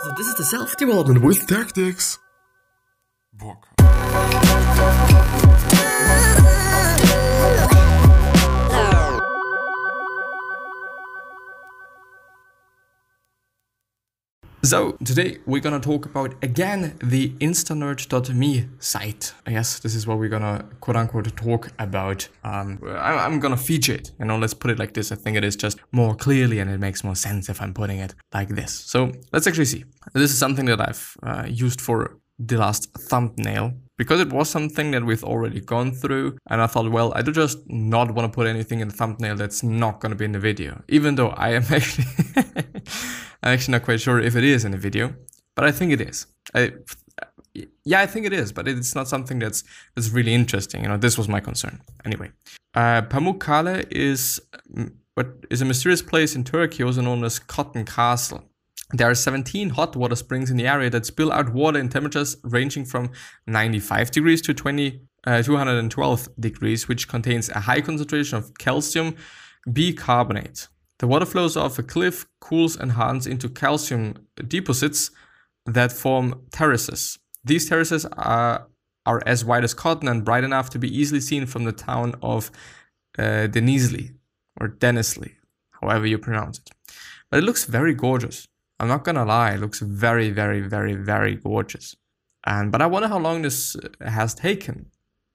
So this is the self-development with tactics. Bock. So, today we're gonna talk about again the instanerd.me site. I guess this is what we're gonna quote unquote talk about. Um, I, I'm gonna feature it, you know, let's put it like this. I think it is just more clearly and it makes more sense if I'm putting it like this. So, let's actually see. This is something that I've uh, used for the last thumbnail because it was something that we've already gone through and I thought well I do just not want to put anything in the thumbnail that's not going to be in the video even though I am actually I'm actually not quite sure if it is in the video but I think it is. I, yeah I think it is but it's not something that's that's really interesting. You know this was my concern. Anyway uh, Pamukkale is what is a mysterious place in Turkey also known as Cotton Castle. There are 17 hot water springs in the area that spill out water in temperatures ranging from 95 degrees to 20, uh, 212 degrees, which contains a high concentration of calcium bicarbonate. The water flows off a cliff, cools and hardens into calcium deposits that form terraces. These terraces are, are as wide as cotton and bright enough to be easily seen from the town of uh, Denizli or Denizli, however you pronounce it. But it looks very gorgeous. I'm not gonna lie, it looks very, very, very, very gorgeous. And but I wonder how long this has taken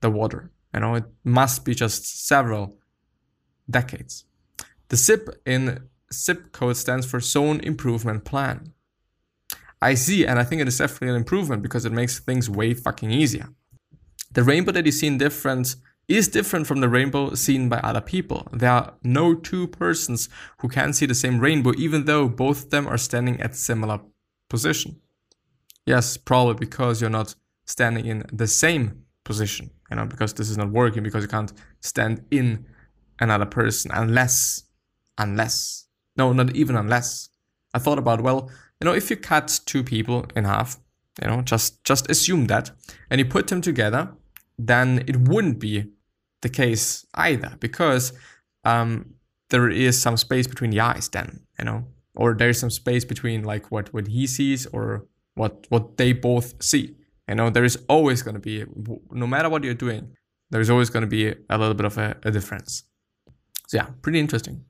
the water. You know, it must be just several decades. The ZIP in ZIP code stands for Zone Improvement Plan. I see, and I think it is definitely an improvement because it makes things way fucking easier. The rainbow that you see in different is different from the rainbow seen by other people. There are no two persons who can see the same rainbow, even though both of them are standing at similar position. Yes, probably because you're not standing in the same position, you know, because this is not working, because you can't stand in another person unless, unless, no, not even unless. I thought about, well, you know, if you cut two people in half, you know, just just assume that, and you put them together, then it wouldn't be the case either because um, there is some space between the eyes then you know or there's some space between like what what he sees or what what they both see you know. There is always going to be no matter what you're doing there's always going to be a little bit of a, a difference. So yeah pretty interesting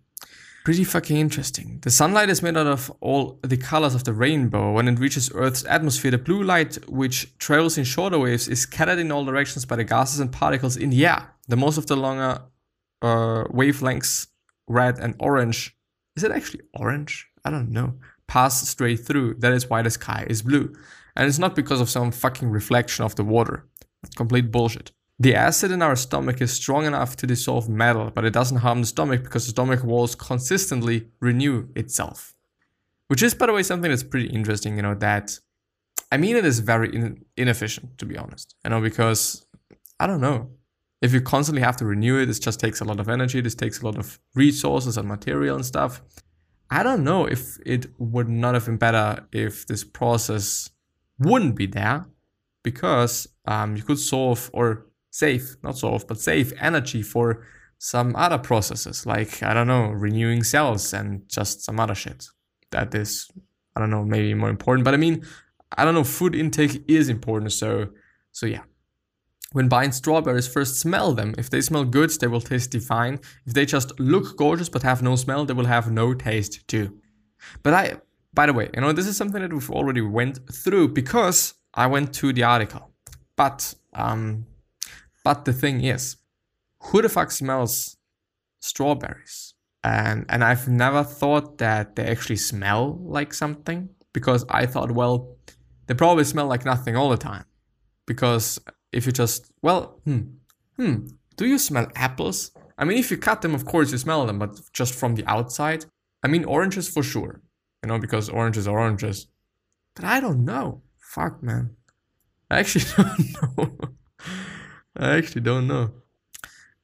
pretty fucking interesting. The sunlight is made out of all the colors of the rainbow. When it reaches Earth's atmosphere, the blue light, which travels in shorter waves, is scattered in all directions by the gases and particles in the air. The most of the longer uh, wavelengths, red and orange, is it actually orange? I don't know. Pass straight through. That is why the sky is blue. And it's not because of some fucking reflection of the water. Complete bullshit. The acid in our stomach is strong enough to dissolve metal, but it doesn't harm the stomach because the stomach walls consistently renew itself. Which is, by the way, something that's pretty interesting, you know, that I mean, it is very in inefficient, to be honest, you know, because I don't know. If you constantly have to renew it, this just takes a lot of energy, this takes a lot of resources and material and stuff. I don't know if it would not have been better if this process wouldn't be there because um, you could solve or save, not solve, but save energy for some other processes, like, I don't know, renewing cells and just some other shit. That is, I don't know, maybe more important. But I mean, I don't know, food intake is important. So, so yeah. When buying strawberries, first smell them. If they smell good, they will taste divine. If they just look gorgeous but have no smell, they will have no taste too. But I, by the way, you know, this is something that we've already went through because I went to the article. But um, but the thing is, who the fuck smells strawberries? And and I've never thought that they actually smell like something because I thought, well, they probably smell like nothing all the time. Because if you just well, hmm, hmm, do you smell apples? I mean, if you cut them, of course you smell them, but just from the outside. I mean, oranges for sure, you know, because oranges are oranges. But I don't know. Fuck, man. I actually don't know. I actually don't know.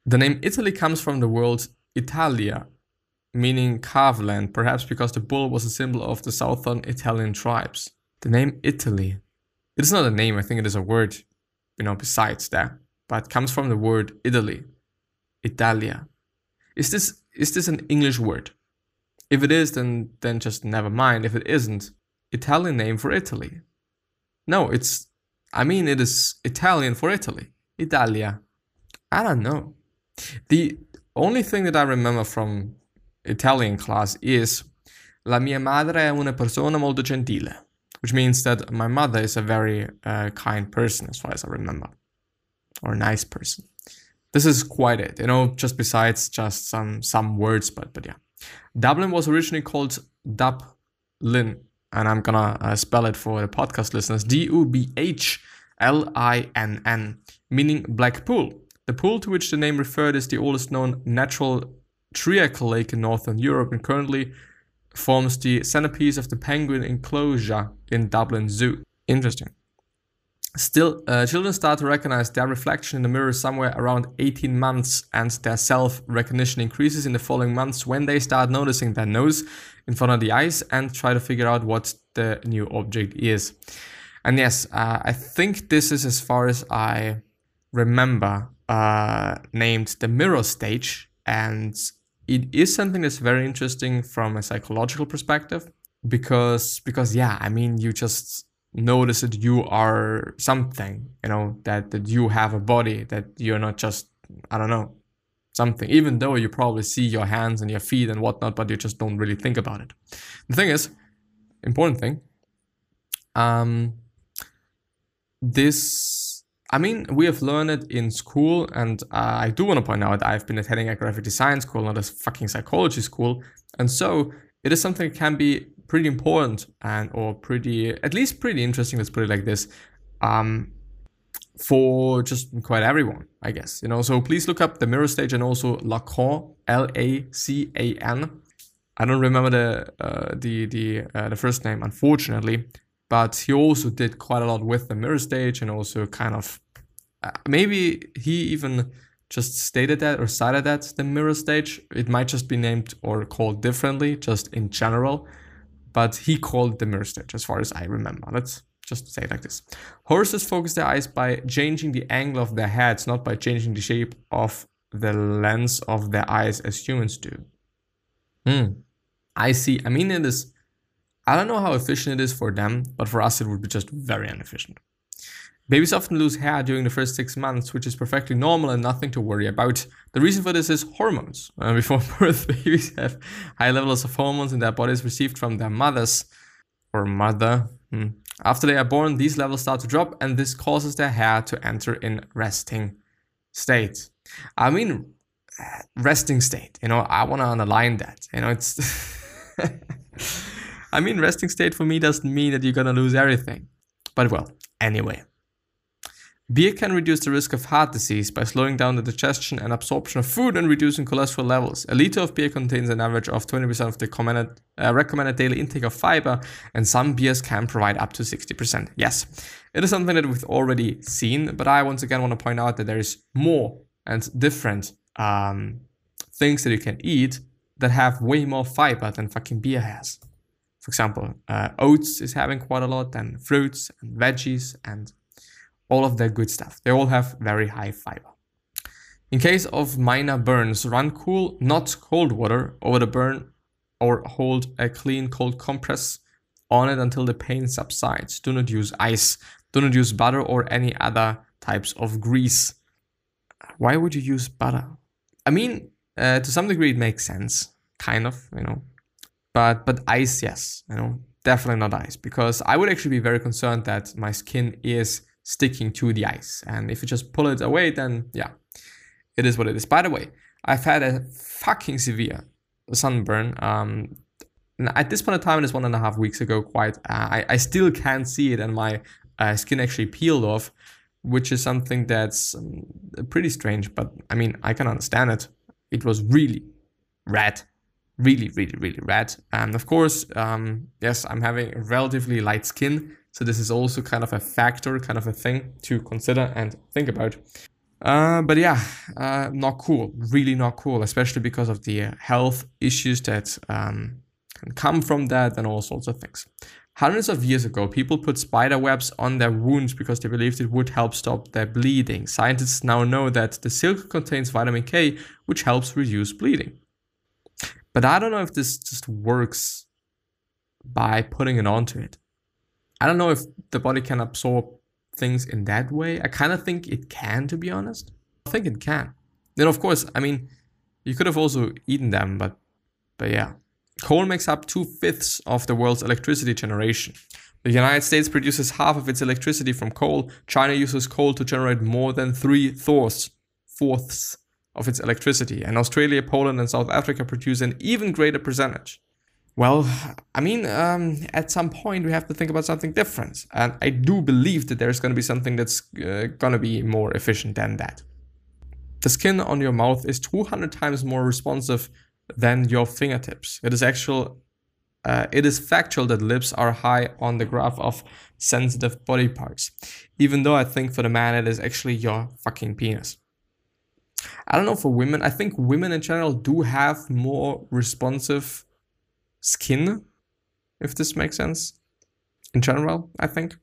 The name Italy comes from the word Italia, meaning calf land, perhaps because the bull was a symbol of the southern Italian tribes. The name Italy. It is not a name, I think it is a word, you know, besides that, but comes from the word Italy. Italia. Is this is this an English word? If it is, then then just never mind. If it isn't, Italian name for Italy. No, it's, I mean, it is Italian for Italy. Italia. I don't know. The only thing that I remember from Italian class is La mia madre è una persona molto gentile, which means that my mother is a very uh, kind person, as far as I remember, or a nice person. This is quite it, you know, just besides just some some words, but but yeah. Dublin was originally called Dubhlinn, and I'm gonna uh, spell it for the podcast listeners: D U B H L I N N, meaning black pool. The pool to which the name referred is the oldest known natural triacle lake in northern Europe and currently forms the centerpiece of the penguin enclosure in Dublin Zoo. Interesting. Still, uh, children start to recognize their reflection in the mirror somewhere around 18 months, and their self recognition increases in the following months when they start noticing their nose in front of the eyes and try to figure out what the new object is. And yes, uh, I think this is as far as I remember uh, named the mirror stage, and it is something that's very interesting from a psychological perspective because because yeah, I mean you just notice that you are something you know that that you have a body that you're not just i don't know something even though you probably see your hands and your feet and whatnot but you just don't really think about it. The thing is important thing um this i mean we have learned it in school and uh, i do want to point out that i've been attending a graphic design school not a fucking psychology school and so it is something that can be pretty important and or pretty at least pretty interesting let's put it like this um, for just quite everyone i guess you know? So please look up the mirror stage and also lacan l-a-c-a-n i don't remember the uh, the the uh, the first name unfortunately but he also did quite a lot with the mirror stage and also kind of uh, maybe he even just stated that or cited that the mirror stage it might just be named or called differently just in general but he called the mirror stage as far as I remember. Let's just say it like this. Horses focus their eyes by changing the angle of their heads, not by changing the shape of the lens of their eyes as humans do. Hmm. I see. I mean, it is. I don't know how efficient it is for them, but for us, it would be just very inefficient. Babies often lose hair during the first six months, which is perfectly normal and nothing to worry about. The reason for this is hormones. Uh, before birth, babies have high levels of hormones in their bodies received from their mothers or mother. Hmm. After they are born, these levels start to drop, and this causes their hair to enter in resting state. I mean, resting state. You know, I want to underline that. You know, it's. I mean, resting state for me doesn't mean that you're gonna lose everything. But well, anyway. Beer can reduce the risk of heart disease by slowing down the digestion and absorption of food and reducing cholesterol levels. A liter of beer contains an average of 20% of the uh, recommended daily intake of fiber, and some beers can provide up to 60%. Yes, it is something that we've already seen, but I once again want to point out that there is more and different um, things that you can eat that have way more fiber than fucking beer has. For example, uh, oats is having quite a lot, and fruits and veggies and all of that good stuff. They all have very high fiber. In case of minor burns, run cool, not cold water over the burn or hold a clean cold compress on it until the pain subsides. Do not use ice. Do not use butter or any other types of grease. Why would you use butter? I mean, uh, to some degree, it makes sense, kind of, you know. But but ice, yes, you know, definitely not ice, because I would actually be very concerned that my skin is sticking to the ice. And if you just pull it away, then yeah, it is what it is. By the way, I've had a fucking severe sunburn. Um, at this point in time, it is one and a half weeks ago. Quite, uh, I I still can't see it, and my uh, skin actually peeled off, which is something that's um, pretty strange. But I mean, I can understand it. It was really red, really, really, really red. And of course, um, yes, I'm having relatively light skin, so this is also kind of a factor, kind of a thing to consider and think about. Uh, but yeah, uh, not cool, really not cool, especially because of the health issues that um, can come from that and all sorts of things. Hundreds of years ago, people put spider webs on their wounds because they believed it would help stop their bleeding. Scientists now know that the silk contains vitamin K, which helps reduce bleeding. But I don't know if this just works by putting it onto it. I don't know if the body can absorb things in that way. I kind of think it can, to be honest. I think it can. Then, of course, I mean, you could have also eaten them, but, but yeah. Coal makes up two fifths of the world's electricity generation. The United States produces half of its electricity from coal. China uses coal to generate more than three fourths, fourths of its electricity. And Australia, Poland, and South Africa produce an even greater percentage. Well, I mean, um, at some point we have to think about something different. And I do believe that there's going to be something that's uh, going to be more efficient than that. The skin on your mouth is 200 times more responsive than your fingertips. It is actual uh, it is factual that lips are high on the graph of sensitive body parts, even though I think for the man it is actually your fucking penis. I don't know for women, I think women in general do have more responsive skin, if this makes sense. In general, I think.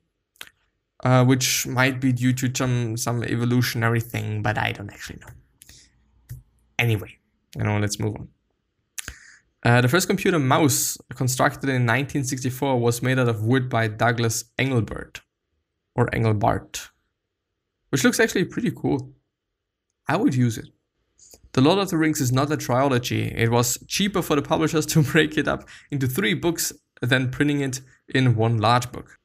Uh, which might be due to some, some evolutionary thing, but I don't actually know. Anyway, you know, let's move on. Uh, the first computer mouse constructed in 1964 was made out of wood by Douglas Engelbart, or Engelbart, which looks actually pretty cool. I would use it. The Lord of the Rings is not a trilogy. It was cheaper for the publishers to break it up into three books than printing it in one large book.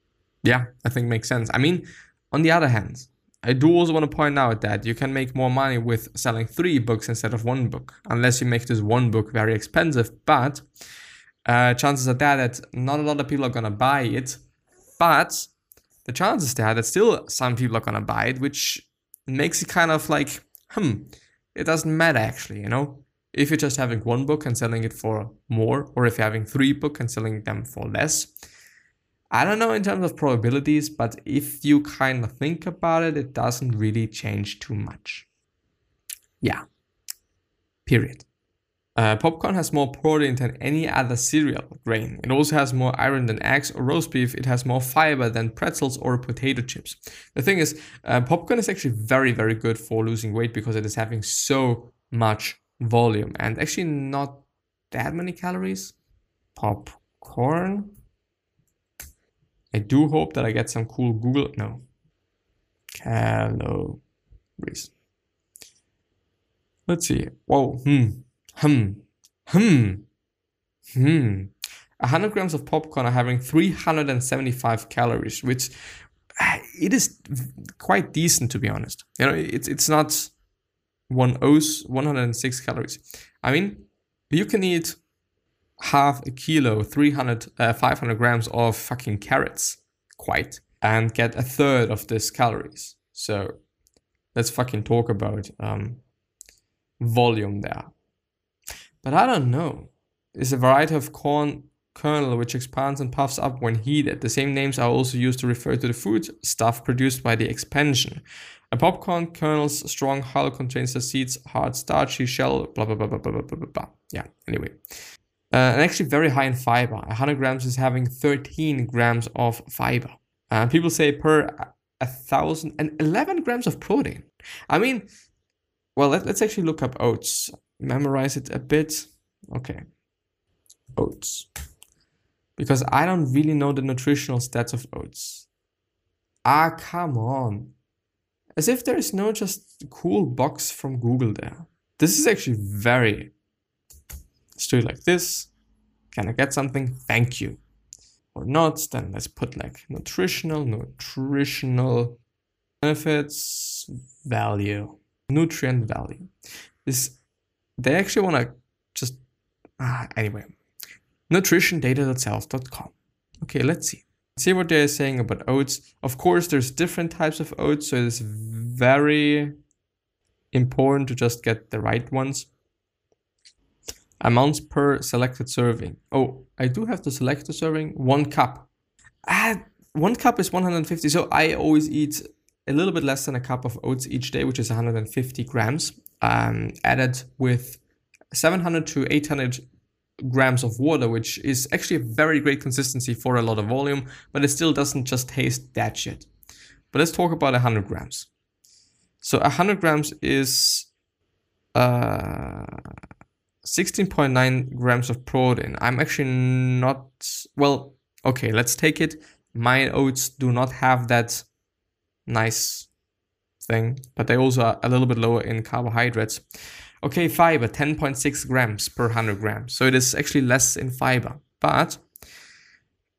Yeah, I think makes sense. I mean, on the other hand, I do also want to point out that you can make more money with selling three books instead of one book, unless you make this one book very expensive. But uh, chances are there that not a lot of people are gonna buy it. But the chances there that still some people are gonna buy it, which makes it kind of like, hmm, it doesn't matter actually, you know. If you're just having one book and selling it for more, or if you're having three books and selling them for less, I don't know in terms of probabilities, but if you kind of think about it, it doesn't really change too much. Yeah. Period. Uh, popcorn has more protein than any other cereal grain. It also has more iron than eggs or roast beef. It has more fiber than pretzels or potato chips. The thing is, uh, popcorn is actually very, very good for losing weight because it is having so much volume and actually not that many calories. Popcorn I do hope that I get some cool Google, no, calories. Let's see. Whoa, hmm, hmm, hmm, hmm. 100 grams of popcorn are having 375 calories, which it is quite decent to be honest. You know, it's it's not one o's 106 calories. I mean, you can eat half a kilo, 300, uh, 500 grams of fucking carrots, quite, and get a third of this calories. So let's fucking talk about um, volume there. But I don't know. It's a variety of corn kernel which expands and puffs up when heated. The same names are also used to refer to the food stuff produced by the expansion. A popcorn kernel's strong hull contains the seeds, hard starchy shell, blah blah blah blah blah blah blah blah. Yeah, anyway. Uh, and actually very high in fiber. 100 grams is having 13 grams of fiber. Uh, people say per a thousand and 11 grams of protein. I mean, well, let, let's actually look up oats. Memorize it a bit. Okay. Oats. Because I don't really know the nutritional stats of oats. Ah, come on. As if there is no just cool box from Google there. This is actually very Let's do it like this. Can I get something? Thank you. Or not, then let's put like nutritional, nutritional benefits, value, nutrient value. This, they actually want to just, ah, anyway, nutritiondata.self.com. Okay, let's see. See what they're saying about oats. Of course, there's different types of oats, so it's very important to just get the right ones. Amounts per selected serving. Oh, I do have to select the serving. One cup. Ah, one cup is 150. So I always eat a little bit less than a cup of oats each day, which is 150 grams, um, added with 700 to 800 grams of water, which is actually a very great consistency for a lot of volume, but it still doesn't just taste that shit. But let's talk about 100 grams. So 100 grams is uh, 16.9 grams of protein. I'm actually not, well, okay, let's take it My oats do not have that nice thing, but they also are a little bit lower in carbohydrates. Okay, fiber, 10.6 grams per 100 grams. So it is actually less in fiber, but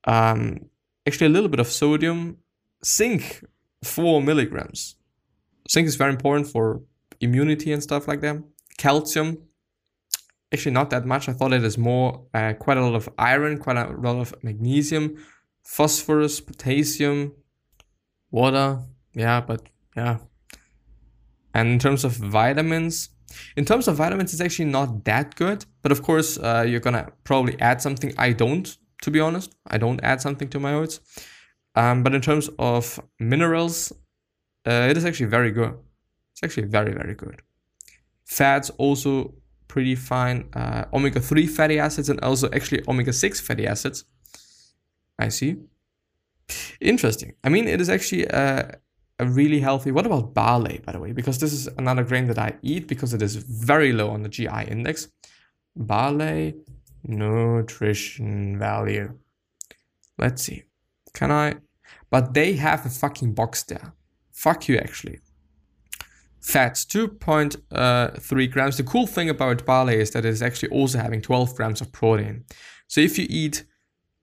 um, actually a little bit of sodium. Zinc, 4 milligrams. Zinc is very important for immunity and stuff like that. Calcium, actually not that much. I thought it is more, uh, quite a lot of iron, quite a lot of magnesium, phosphorus, potassium, water. Yeah, but yeah. And in terms of vitamins, in terms of vitamins, it's actually not that good. But of course, uh, you're gonna probably add something. I don't, to be honest. I don't add something to my oats. Um, but in terms of minerals, uh, it is actually very good. It's actually very, very good. Fats also pretty fine. Uh, omega 3 fatty acids and also actually omega 6 fatty acids. I see. Interesting. I mean, it is actually a, a really healthy. What about barley, by the way? Because this is another grain that I eat because it is very low on the GI index. Barley nutrition value. Let's see. Can I? But they have a fucking box there. Fuck you, actually. Fats, 2.3 uh, grams. The cool thing about barley is that it is actually also having 12 grams of protein. So if you eat,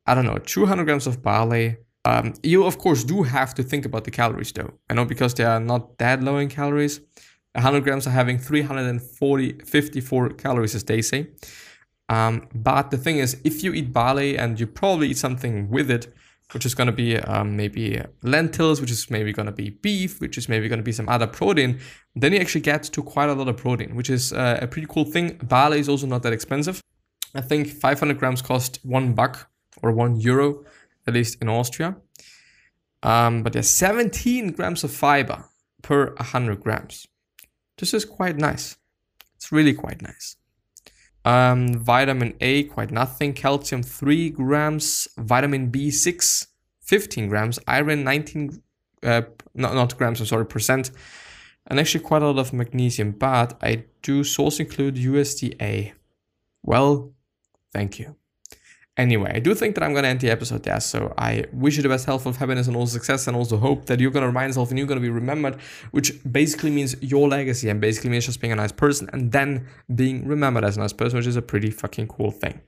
I don't know, 200 grams of barley, um, you of course do have to think about the calories though. I know because they are not that low in calories. 100 grams are having 340, 54 calories as they say. Um, but the thing is, if you eat barley and you probably eat something with it, which is going to be um, maybe lentils, which is maybe going to be beef, which is maybe going to be some other protein, then you actually get to quite a lot of protein, which is uh, a pretty cool thing. Barley is also not that expensive. I think 500 grams cost one buck or one euro, at least in Austria. Um, but there's 17 grams of fiber per 100 grams. This is quite nice. It's really quite nice. Um, vitamin A, quite nothing. Calcium, 3 grams. Vitamin B6, 15 grams. Iron, 19, uh, not, not grams, I'm sorry, percent. And actually quite a lot of magnesium. But I do source include USDA. Well, thank you. Anyway, I do think that I'm to end the episode there. So I wish you the best health, of happiness, and all success, and also hope that you're to remind yourself and you're to be remembered, which basically means your legacy and basically means just being a nice person and then being remembered as a nice person, which is a pretty fucking cool thing.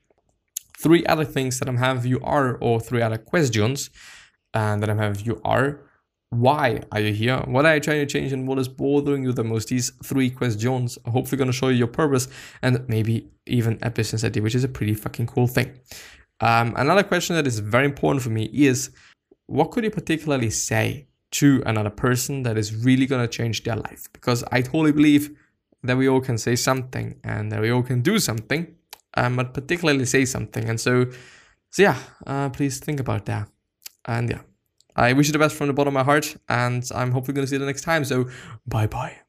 Three other things that I'm having you are, or three other questions and that I'm having you are, why are you here? What are you trying to change and what is bothering you the most? These three questions are hopefully going to show you your purpose and maybe even a business idea, which is a pretty fucking cool thing. Um, another question that is very important for me is what could you particularly say to another person that is really going to change their life? Because I totally believe that we all can say something and that we all can do something, um, but particularly say something. And so, so yeah, uh, please think about that. And yeah, I wish you the best from the bottom of my heart, and I'm hopefully going to see you the next time. So, bye bye.